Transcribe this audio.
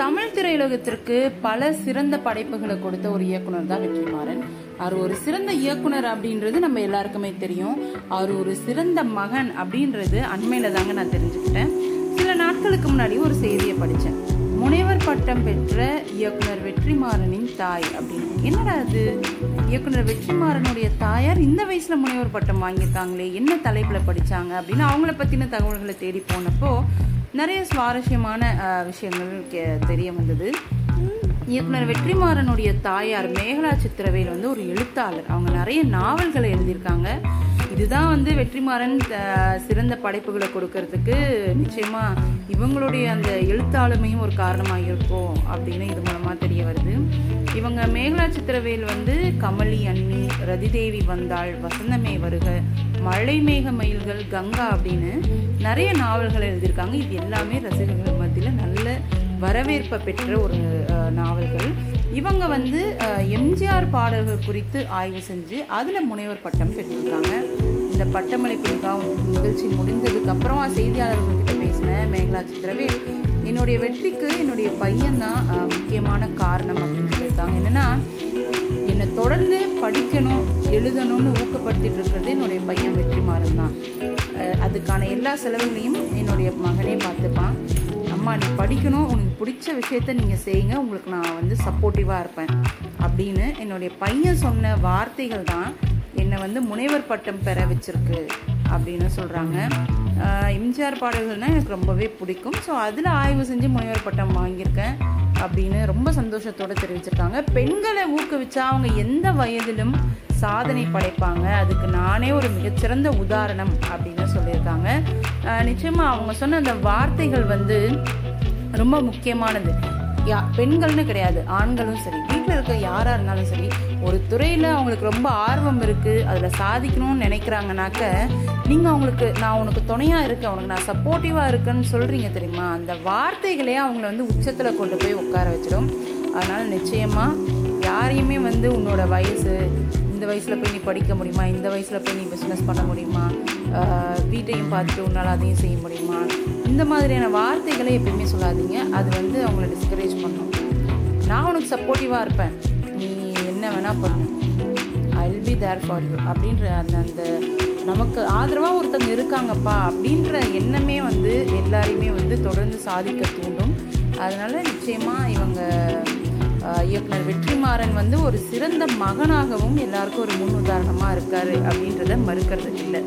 தமிழ் திரையுலகத்திற்கு பல சிறந்த படைப்புகளை கொடுத்த ஒரு இயக்குனர் தான் வெற்றிமாறன். அவர் ஒரு சிறந்த இயக்குனர் அப்படின்றது நம்ம எல்லாருக்குமே தெரியும். அவர் ஒரு சிறந்த மகன் அப்படின்றது அண்மையில் தாங்க நான் தெரிஞ்சுக்கிட்டேன். சில நாட்களுக்கு முன்னாடி ஒரு செய்தியை படித்தேன். முனைவர் பட்டம் பெற்ற இயக்குனர் வெற்றிமாறனின் தாய் அப்படின்னு. என்னடா அது இயக்குனர் வெற்றிமாறனுடைய தாயார் இந்த வயசில் முனைவர் பட்டம் வாங்கியிருக்காங்களே என்ன தலைப்பில் படித்தாங்க அப்படின்னு அவங்கள பற்றின தகவல்களை தேடி போனப்போ நிறைய சுவாரஸ்யமான விஷயங்கள் தெரிய வந்தது. இயக்குனர் வெற்றிமாறனுடைய தாயார் மேகலா சித்திரவேல் வந்து ஒரு எழுத்தாளர். அவங்க நிறைய நாவல்களை எழுதியிருக்காங்க. இதுதான் வந்து வெற்றிமாறன் சிறந்த படைப்புகளை கொடுக்கறதுக்கு நிச்சயமாக இவங்களுடைய அந்த எழுத்தாளுமையும் ஒரு காரணமாக இருக்கும் அப்படின்னு இது மூலமாக தெரிய வருது. இவங்க மேகலா சித்திரவேல் வந்து கமலி அண்ணி ரதிதேவி வந்தாள் வசந்தமே வருக மழை மேக மயில்கள் கங்கா அப்படின்னு நிறைய நாவல்கள் எழுதியிருக்காங்க. இது எல்லாமே ரசிகர்கள் மத்தியில் நல்ல வரவேற்பை பெற்ற ஒரு நாவல்கள். இவங்க வந்து எம்ஜிஆர் பாடல்கள் குறித்து ஆய்வு செஞ்சு அதில் முனைவர் பட்டம் பெற்றிருக்காங்க. இந்த பட்டமளிப்பு நிகழ்ச்சி முடிந்ததுக்கு அப்புறம் செய்தியாளர்கள்கிட்ட பேசின மேகலா சித்திரவேல் என்னுடைய வெற்றிக்கு என்னுடைய பையன் தான் முக்கியமான காரணம் அப்படின்னு சொல்லியிருக்காங்க. என்னன்னா என்னை தொடர்ந்து படிக்கணும் எழுதணும்னு ஊக்கப்படுத்திட்டு இருக்கிறது என்னுடைய பையன் வெற்றிமாறன் தான். அதுக்கான எல்லா செலவுகளையும் என்னுடைய மகனே பார்த்துப்பான். அம்மா நீ படிக்கணும். உனக்கு பிடிச்ச விஷயத்த நீங்கள் செய்யுங்க. உங்களுக்கு நான் வந்து சப்போர்ட்டிவாக இருப்பேன். அப்படின்னு என்னுடைய பையன் சொன்ன வார்த்தைகள் தான் என்னை வந்து முனைவர் பட்டம் பெற வச்சிருக்கு அப்படின்னு சொல்கிறாங்க எம்ஜிஆர் பாடல்கள்னால் எனக்கு ரொம்பவே பிடிக்கும். ஸோ அதில் ஆய்வு செஞ்சு முனைவர் பட்டம் வாங்கியிருக்கேன் அப்படின்னு ரொம்ப சந்தோஷத்தோடு தெரிவிச்சிருக்காங்க. பெண்களை ஊக்குவிச்சா அவங்க எந்த வயதிலும் சாதனை படைப்பாங்க. அதுக்கு நானே ஒரு மிகச்சிறந்த உதாரணம் அப்படின்னு சொல்லியிருக்காங்க. நிச்சயமாக அவங்க சொன்ன அந்த வார்த்தைகள் வந்து ரொம்ப முக்கியமானது. யா பெண்கள்னு கிடையாது ஆண்களும் சரி. வீட்டில் இருக்க யாராக இருந்தாலும் சரி ஒரு துறையில் அவங்களுக்கு ரொம்ப ஆர்வம் இருக்குது அதில் சாதிக்கணும்னு நினைக்கிறாங்கனாக்க நீங்கள் அவங்களுக்கு நான் உனக்கு துணையாக இருக்கேன் உனக்கு நான் சப்போர்ட்டிவாக இருக்கேன்னு சொல்கிறீங்க தெரியுமா? அந்த வார்த்தைகளே அவங்கள வந்து உச்சத்தில் கொண்டு போய் உட்கார வச்சிடும். அதனால் நிச்சயமாக யாரையுமே வந்து உன்னோட வயசு இந்த வயசில் போய் நீ படிக்க முடியுமா? இந்த வயசில் போய் நீ பிஸ்னஸ் பண்ண முடியுமா? வீட்டையும் பார்த்துட்டு உன்னால் அதையும் செய்ய முடியுமா? இந்த மாதிரியான வார்த்தைகளை எப்பயுமே சொல்லாதீங்க. அது வந்து அவங்கள டிஸ்கரேஜ் பண்ணும். நான் உனக்கு சப்போர்ட்டிவாக இருப்பேன். நீ என்ன வேணால் பண்ணு. I will be there for you அப்படின்ற அந்த அந்த நமக்கு ஆதரவாக ஒருத்தங்க இருக்காங்கப்பா அப்படின்ற எண்ணமே வந்து எல்லாரையுமே வந்து தொடர்ந்து சாதிக்க தூண்டும். அதனால் நிச்சயமாக இவங்க இயக்குனர் வெற்றிமாறன் வந்து ஒரு சிறந்த மகனாகவும் எல்லாருக்கும் ஒரு முன் உதாரணமாக இருக்காரு அப்படின்றத மறுக்கிறது இல்லை.